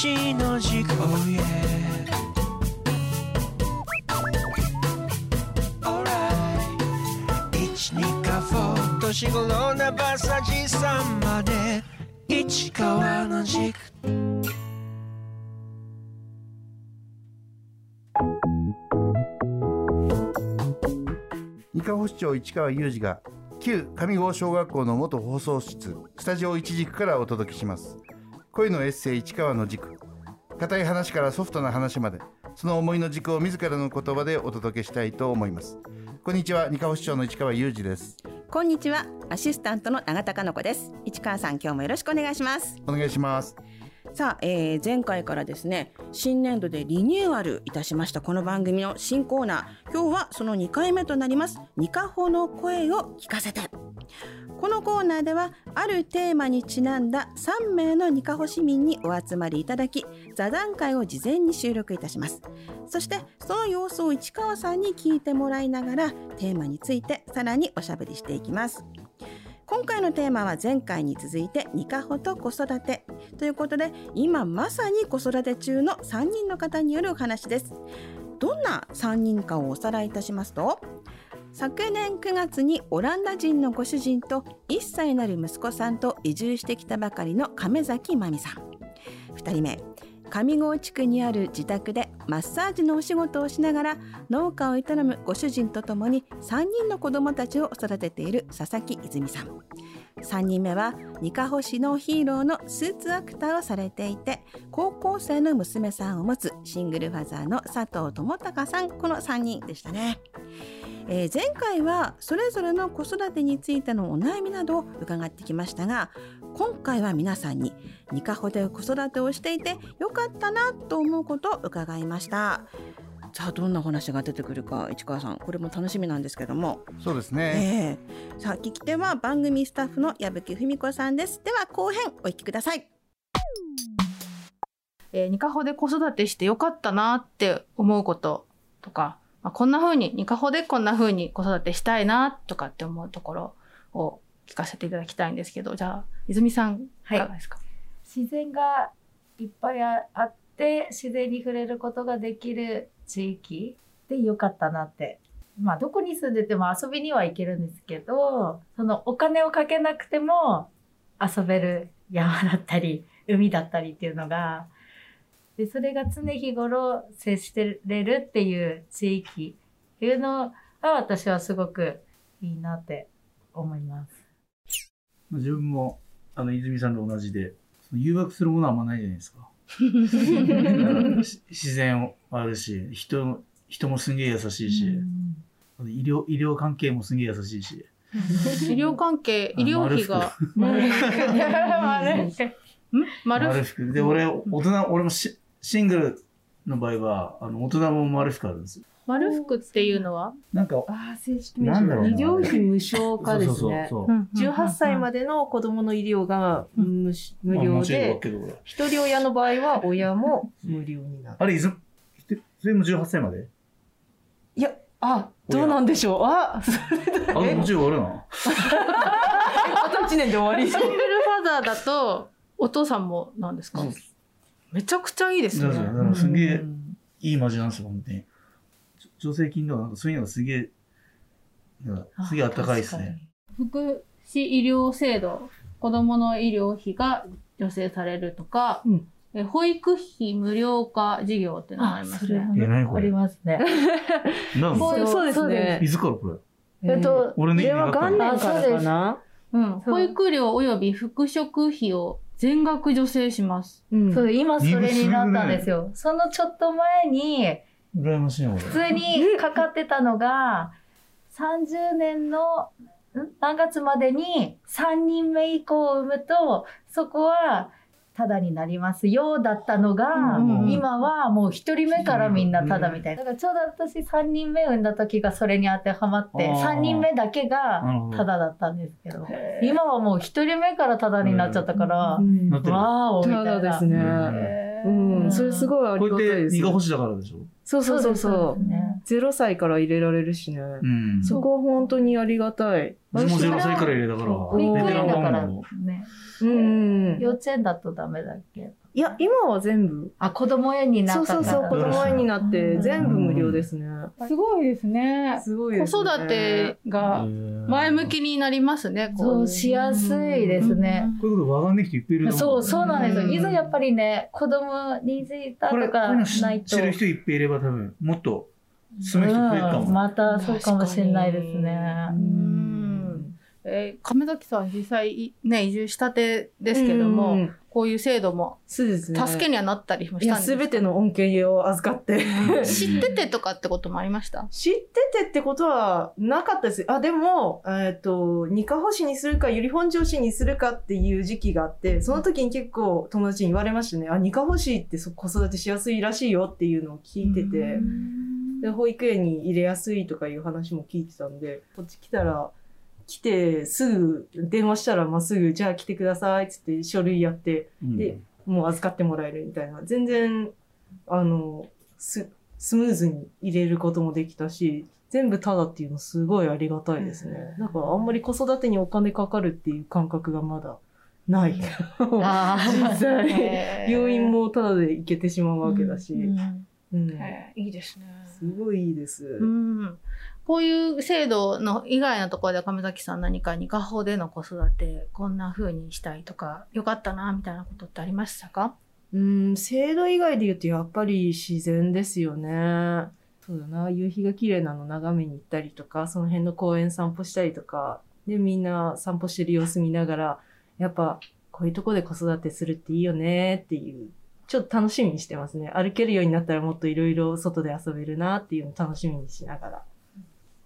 一の軸 Oh yeah Alright 一二かフォー年頃なバサジさんまで。市川の軸。三河市長市川裕二が旧上郷小学校の元放送室スタジオ一軸からお届けします。恋のエッセイ市川の軸硬い話からソフトな話まで。その思いの軸を自らの言葉でお届けしたいと思います。こんにちは。三河市長の市川裕二です。こんにちは。アシスタントの永田香乃子です。市川さん今日もよろしくお願いします。お願いします。さあ、えー、前回からですね新年度でリニューアルいたしました。この番組の新コーナー。今日はその2回目となります。ニカホの声を聞かせてこのコーナーではあるテーマにちなんだ3名のニカホ市民にお集まりいただき座談会を事前に収録いたします。そしてその様子を市川さんに聞いてもらいながらテーマについてさらにおしゃべりしていきます。今回のテーマは前回に続いてニカホと子育て。ということで今まさに子育て中の3人の方によるお話です。どんな3人かをおさらいいたしますと昨年9月にオランダ人のご主人と1歳なる息子さんと移住してきたばかりの亀崎真美さん。2人目上郷地区にある自宅でマッサージのお仕事をしながら農家を営むご主人とともに3人の子供たちを育てている佐々木泉さん3人目はニカホ市のヒーローのスーツアクターをされていて高校生の娘さんを持つシングルファザーの佐藤智隆さんこの3人でしたね。えー、前回はそれぞれの子育てについてのお悩みなどを伺ってきましたが今回は皆さんにニカホで子育てをしていてよかったなと思うことを伺いました。さあどんな話が出てくるか市川さん。これも楽しみなんですけども。そうですね、えー、さあ聞き手は番組スタッフの矢吹文子さんです。では後編お聞きください。えー、ニカホで子育てしてよかったなって思うこととかまあ、こんな風に、ニカホでこんな風に子育てしたいなとかって思うところを聞かせていただきたいんですけど、じゃあ、泉さん、いかがですか、はい、自然がいっぱいあって、自然に触れることができる地域でよかったなって。まあ、どこに住んでても遊びには行けるんですけど、そのお金をかけなくても遊べる山だったり、海だったりっていうのが、で、それが常日頃接してれるっていう地域っていうのが私はすごくいいなって思います。自分も、あの、泉さんと同じで、誘惑するものはあんまないじゃないですか。自然もあるし、人、人もすんげえ優しいし、医療、医療関係もすんげえ優しいし。医療関係、医療費が。丸福。で、俺、大人、俺もし、シングルの場合は、あの、大人も丸福あるんですよ。丸福っていうのは？なんか、ああ、正式名称。医療費無償化ですね。18歳までの子供の医療が無,、無料で、一人親の場合は親も無料になる。あれ、いず、それも18歳まで？いや、あ、どうなんでしょう？あ、それだ、ね。あ、もちろん終わるな。あと1年で終わり？シングルファザーだと、お父さんもなんですか？めちゃくちゃいいですね。すげえいい街なんですよ、本当に。助成金とか、そういうのがすげえ、すげえあったかいですね。福祉医療制度、子供の医療費が助成されるとか、うん、え保育費無料化事業ってのがありますね。ありま すね。そうですね。いつからこれ？えっと、俺の元年からかな？うん。保育料及び復職費を全額助成します。うん、そう、今それになったんですよ。そのちょっと前に、羨ましい普通にかかってたのが、30年の何月までに3人目以降を産むと、そこはタダになりますよだったのが、うん、今はもう1人目からみんなタダみたいな。だからちょうど私3人目産んだ時がそれに当てはまって、3人目だけがタダだったんですけど、今はもう1人目からタダになっちゃったから、わーおみたいな。タダですね。うん、それすごいありがたいです。胃が星だからでしょ？そうそうそうそう。0歳から入れられるしね。うん。そこは本当にありがたい。私も0歳から入れたから、保育園だからね。うん。幼稚園だとダメだっけ？いや、今は全部。あ、子供園になったそうそうそう、子供園になって全部無料ですね。すごいですね。すごいですね。子育てが前向きになりますね。そう、しやすいですね。こういうことわかんない人いっぱいいるそう、そうなんですよ。いざやっぱりね、子供についたとかないと。知る人いっぱいいれば多分、もっと住む人増えるかも。またそうかもしれないですね。えー、亀崎さん実際ね移住したてですけども、こういう制度も助けにはなったりもしたんですすべての恩恵を預かって。知っててとかってこともありました？知っててってことはなかったです。あでも、えっ、ー、と二課星にするかゆり本上司にするかっていう時期があってその時に結構友達に言われましたね。あ二課星って子育てしやすいらしいよっていうのを聞いてて。で保育園に入れやすいとかいう話も聞いてたんでこっち来たら来て、すぐ電話したら、まあ、すぐ、じゃあ来てください、っつって書類やって、うん、で、もう預かってもらえるみたいな。全然、あの、ス、スムーズに入れることもできたし、全部タダっていうのすごいありがたいですね。なんかあんまり子育てにお金かかるっていう感覚がまだない。実際、病院もタダで行けてしまうわけだし。うん、うん、いいですね。すごいいいです。うんこういう制度の以外のところで亀崎さん何かに過保での子育てこんな風にしたいとかよかったなみたいなことってありましたか？うん制度以外で言うとやっぱり自然ですよね。そうだな夕日が綺麗なの眺めに行ったりとかその辺の公園散歩したりとかでみんな散歩してる様子見ながらやっぱこういうとこで子育てするっていいよねっていうちょっと楽しみにしてますね。歩けるようになったらもっといろいろ外で遊べるなっていうのを楽しみにしながら。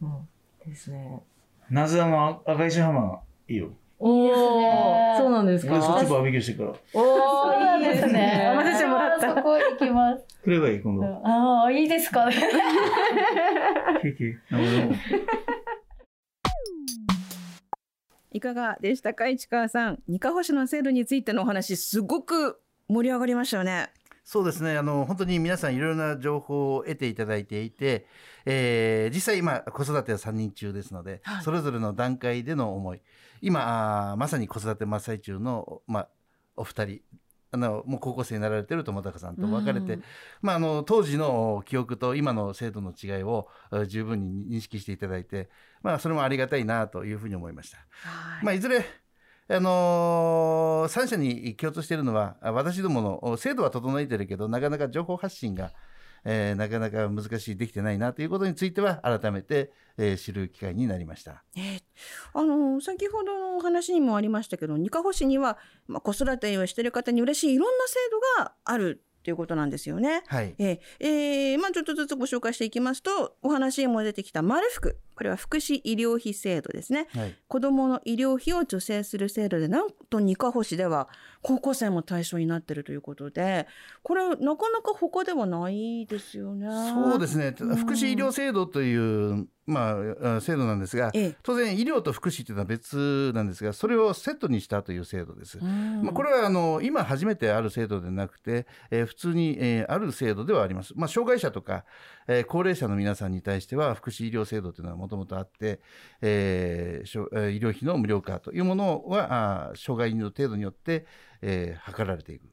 うん。ですね。なぜあの赤石浜いいよ。おお、そうなんですか？そっちバーベキューしてから。おお、いいですね。混ぜてもらった。そこ行きます。くればいい、今度。ああ、いいですか？ケケ。いかがでしたか市川さん？二課星の制度についてのお話、すごく盛り上がりましたよね。そうですね。あの本当に皆さんいろいろな情報を得ていただいていて、えー、実際今子育ては3人中ですので、はい、それぞれの段階での思い。今まさに子育て真っ最中の、まあ、お二人あのもう高校生になられてる友高さんと別れて、まあ、あの当時の記憶と今の制度の違いを十分に認識していただいて、まあ、それもありがたいなというふうに思いました。はい。まあ、いずれあのー、3社に共通しているのは私どもの制度は整えてるけどなかなか情報発信が、えー、なかなか難しいできてないなということについては改めて、えー、知る機会になりました、えー、あの先ほどの話にもありましたけど二カ保市には、まあ、子育てをしている方に嬉しいいろんな制度があるということなんですよね。はい。えー、えー、まあちょっとずつご紹介していきますと、お話にも出てきた丸福。これは福祉医療費制度ですね。はい、子どもの医療費を助成する制度で、なんと二課星では高校生も対象になっているということで、これなかなか他ではないですよね。そうですね。福祉医療制度というまあ、制度なんですが、ええ、当然医療と福祉というのは別なんですがそれをセットにしたという制度です。まあ、これはあの今初めてある制度でなくて、えー、普通に、えー、ある制度ではあります。まあ、障害者とか、えー、高齢者の皆さんに対しては福祉医療制度というのはもともとあって、えー、医療費の無料化というものはあ障害の程度によって、えー、図られていく。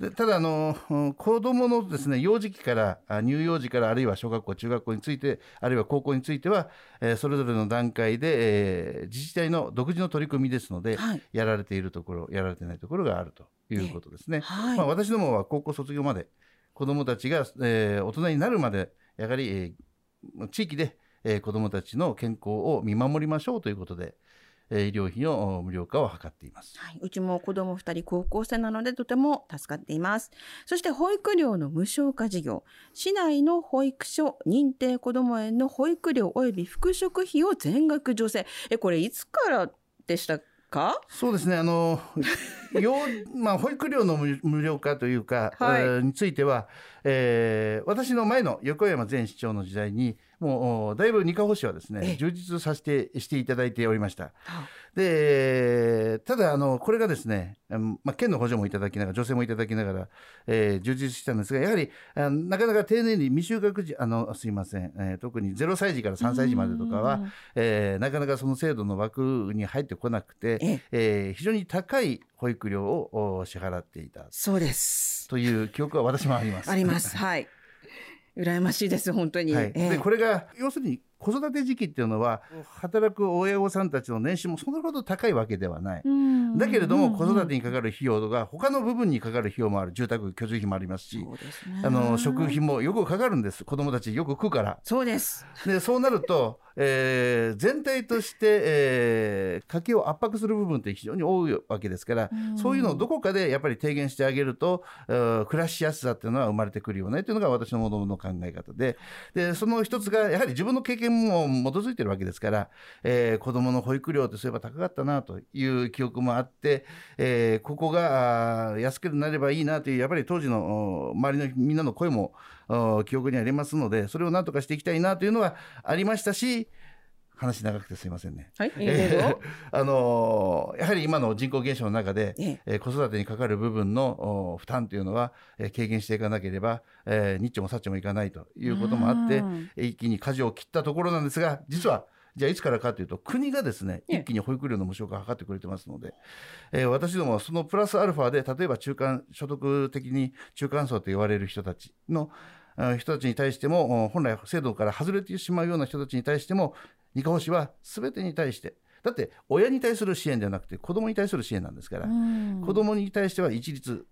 でただあの子どものですね幼児期から乳幼児からあるいは小学校中学校についてあるいは高校については、えー、それぞれの段階で、えー、自治体の独自の取り組みですので、はい、やられているところやられてないところがあるということですね。はい、まあ、私どもは高校卒業まで子どもたちが、えー、大人になるまでやはり、えー、地域で、えー、子どもたちの健康を見守りましょうということで、え医療費の無料化を図っています、はい、うちも子ども2人高校生なのでとても助かっています。そして保育料の無償化事業。市内の保育所認定こども園の保育料及び復職費を全額助成。えこれいつからでしたか？そうですね。あの まあ、保育料の無料化というか、はい、については、えー、私の前の横山前市長の時代にもうだいぶ二課保市はですね充実させてしていただいておりました。でただあのこれがですね、うんまあ、県の補助もいただきながら助成もいただきながら、えー充実したんですがやはりなかなか丁寧に未就学児あのすいません、えー特に0歳児から3歳児までとかは、えーなかなかその制度の枠に入ってこなくて、えええー非常に高い保育料をお支払っていたそうです。という記憶は私もあります。あります。はい。羨ましいです、本当に。はい、ええでこれが要するに子育て時期っていうのは働く親御さんたちの年収もそれほど高いわけではない。うんだけれども子育てににかかる費用が他の部分にかかる費用もある住宅居住費もありますしね。あの食費もよくかかるんです子どもたちよく食うから。そうです。でそうなると、えー全体として、えー家計を圧迫する部分って非常に多いわけですから、そういうのをどこかでやっぱり低減してあげると、えー暮らしやすさっていうのは生まれてくるよねというのが私のもともとの考え方で。でその一つがやはり自分の経験も基づいてるわけですから、えー子どもの保育料ってそういえば高かったなという記憶もあって、えーここが安くなればいいなというやっぱり当時のお周りのみんなの声もお記憶にありますのでそれをなんとかしていきたいなというのはありましたし話長くてすいませんね。はい。いいですよ。あのーやはり今の人口減少の中で、えええー子育てにかかる部分のお負担というのは、えー軽減していかなければ、えー、ニッチもサッチもいかないということもあってうん一気に舵を切ったところなんですが実はじゃあいつからかというと国がですねええ一気に保育料の無償化を図ってくれてますので、えー私どもはそのプラスアルファで例えば中間所得的に中間層と言われる人たちのあ人たちに対してもお本来制度から外れてしまうような人たちに対しても二カ保市は全てに対してだって親に対する支援ではなくて子供に対する支援なんですから、うん。子供に対しては一律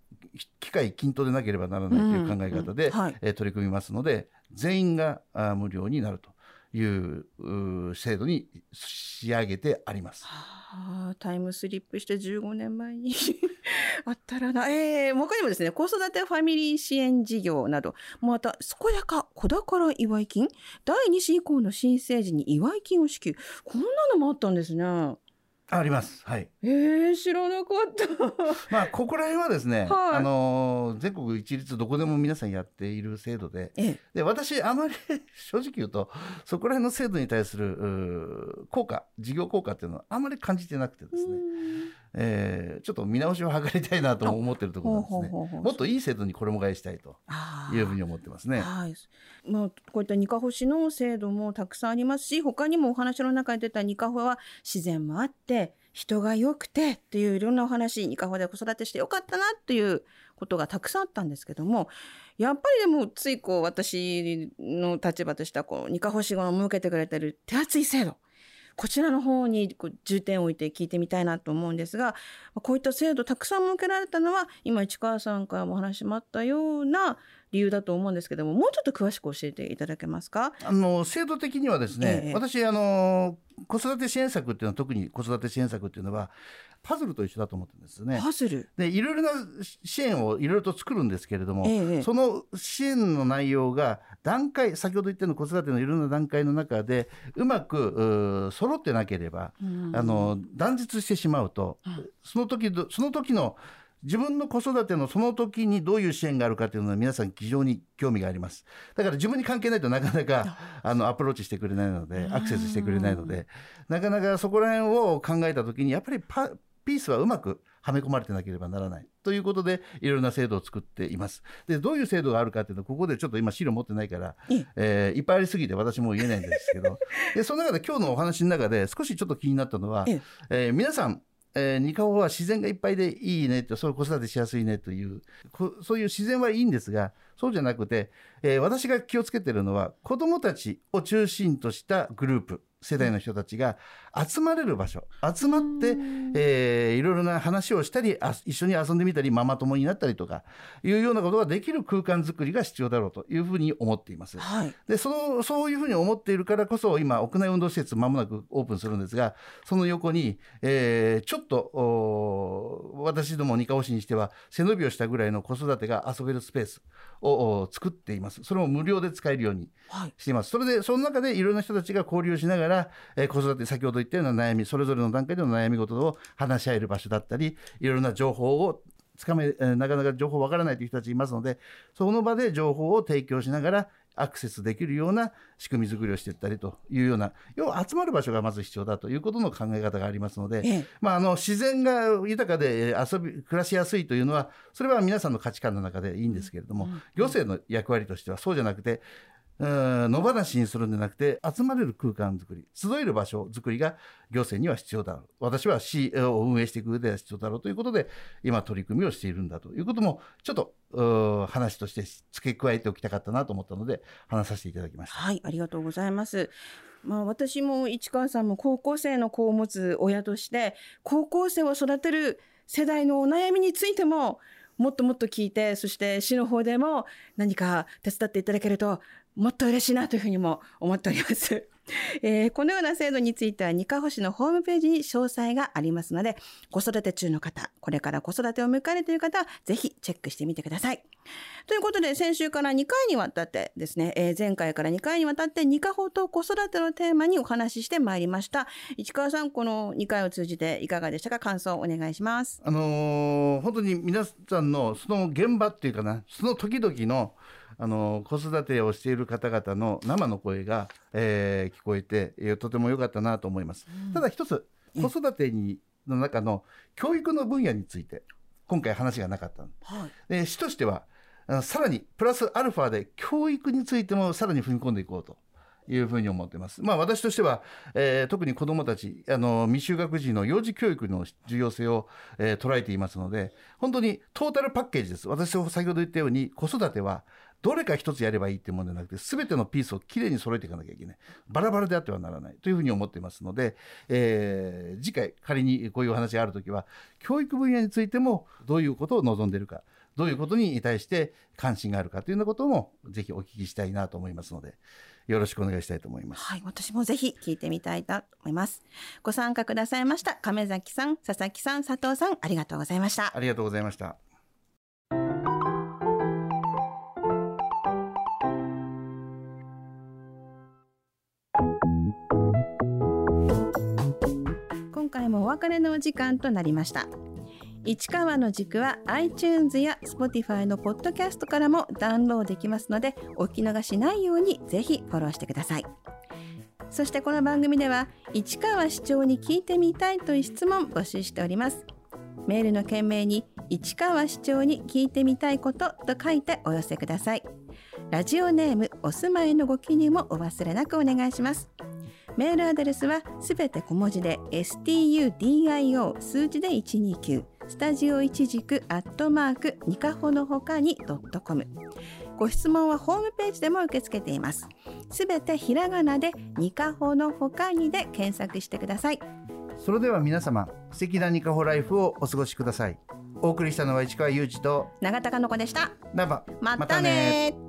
機会均等でなければならないという考え方で、うん。はい。えー取り組みますので全員が無料になるという制度に仕上げてあります。はあ、タイムスリップして15年前に あったらな、ええ他にもですね子育てファミリー支援事業などまた健やか子宝祝い金。第2子以降の新生児に祝い金を支給。こんなのもあったんですね。あります。はい。ええ知らなかった。まあここら辺はですね、はい。あのー全国一律どこでも皆さんやっている制度で、ええ。で私あまり 正直言うとそこら辺の制度に対する効果事業効果っていうのはあまり感じてなくてですね、えーちょっと見直しを図りたいなとも思ってるところなんですね。ほうほうほうほうもっといい制度に衣替えしたいとあいうふうに思ってますね。はい、まあ、こういったニカホシの制度もたくさんありますし他にもお話の中に出たニカホは自然もあって人が良くてっていういろんなお話ニカホで子育てしてよかったなっていうことがたくさんあったんですけどもやっぱりでもついこう私の立場としてはこうニカホシが設けてくれてる手厚い制度こちらの方にこう重点を置いて聞いてみたいなと思うんですがこういった制度たくさん設けられたのは今市川さんからもお話もあったような理由だと思うんですけどももうちょっと詳しく教えていただけますか？あの制度的にはですね、ええ。私あの子育て支援策っていうのは特に子育て支援策っていうのはパズルと一緒だと思ってるんですね。パズル、でいろいろな支援をいろいろと作るんですけれども、ええその支援の内容が段階先ほど言ったような子育てのいろんな段階の中でうまくうー揃ってなければ、うん。あの断絶してしまうと、その時どその時の自分の子育てのその時にどういう支援があるかというのは皆さん非常に興味があります。だから自分に関係ないとなかなかあのアプローチしてくれないのでアクセスしてくれないのでなかなかそこら辺を考えた時にやっぱりパピースはうまくはめ込まれてなければならないということでいろいろな制度を作っています。でどういう制度があるかっていうのはここでちょっと今資料持ってないから、えええーいっぱいありすぎて私も言えないんですけど。でその中で今日のお話の中で少しちょっと気になったのは、ええ。えー皆さんえー、ニカホは自然がいっぱいでいいねってそういう子育てしやすいねというこそういう自然はいいんですがそうじゃなくて、えー私が気をつけてるのは子どもたちを中心としたグループ世代の人たちが集まれる場所集まって、えーいろいろな話をしたりあ一緒に遊んでみたりママ友になったりとかいうようなことができる空間づくりが必要だろうというふうに思っています。はい。でそのそういうふうに思っているからこそ今屋内運動施設まもなくオープンするんですがその横に、えーちょっとお私ども二カ市にしては背伸びをしたぐらいの子育てが遊べるスペースをお作っています。それも無料で使えるようにはい。しています。それでその中でいろんな人たちが交流しながら、えー子育て先ほど言ったような悩みそれぞれの段階での悩み事を話し合える場所だったりいろいろな情報をつかめ、えーなかなか情報わからないという人たちいますのでその場で情報を提供しながらアクセスできるような仕組み作りをしていったりというような要は集まる場所がまず必要だということの考え方がありますので、ええ。まあ、あの自然が豊かでえー遊び暮らしやすいというのはそれは皆さんの価値観の中でいいんですけれども、行政の役割としてはそうじゃなくてうん野放しにするんじゃなくて集まれる空間づくり集える場所づくりが行政には必要だろう私は市を運営していく上では必要だろうということで今取り組みをしているんだということもちょっと話として付け加えておきたかったなと思ったので話させていただきました。はい、ありがとうございます。まあ、私も市川さんも高校生の子を持つ親として高校生を育てる世代のお悩みについてももっともっと聞いてそして市の方でも何か手伝っていただけるともっと嬉しいなというふうにも思っております。えーこのような制度については、にかほ市のホームページに詳細がありますので、子育て中の方、これから子育てを迎えるという方は、ぜひチェックしてみてください。ということで、先週から2回にわたってですね、えー前回から2回にわたって、ニカホと子育てのテーマにお話ししてまいりました。市川さん、この2回を通じていかがでしたか？感想をお願いします。あのー本当に皆さんのその現場っていうかなその時々の、あのー子育てをしている方々の生の声が、えー聞こえて、えーとても良かったなと思います。ただ一つ子育てにの中の教育の分野について今回話がなかったのはい。で市としてはさらにプラスアルファで教育についてもさらに踏み込んでいこうと。いうふうに思ってます。まあ私としては、えー特に子どもたち、あの、未就学児の幼児教育の重要性を、えー捉えていますので、本当にトータルパッケージです。私も先ほど言ったように、子育てはどれか一つやればいいっていうものではなくて、すべてのピースをきれいに揃えていかなきゃいけない。バラバラであってはならないというふうに思っていますので、えー次回仮にこういうお話があるときは、教育分野についてもどういうことを望んでいるか、どういうことに対して関心があるかというようなこともぜひお聞きしたいなと思いますので、よろしくお願いしたいと思います。はい、私もぜひ聞いてみたいと思います。ご参加くださいました亀崎さん、佐々木さん、佐藤さん、ありがとうございました。ありがとうございました。別れのお時間となりました。市川の軸は iTunes や Spotify のポッドキャストからもダウンロードできますのでお聞き逃しないようにぜひフォローしてください。そしてこの番組では市川市長に聞いてみたいという質問募集しております。メールの件名に市川市長に聞いてみたいことと書いてお寄せください。ラジオネームお住まいのご記入もお忘れなくお願いします。メールアドレスはすべて小文字で studio 数字で129スタジオ一軸アットマークニカホのほかにドットコム。ご質問はホームページでも受け付けています。すべてひらがなでニカホのほかにで検索してください。それでは皆様、素敵なニカホライフをお過ごしください。お送りしたのは市川裕二と永田かの子でした。ナバ。またね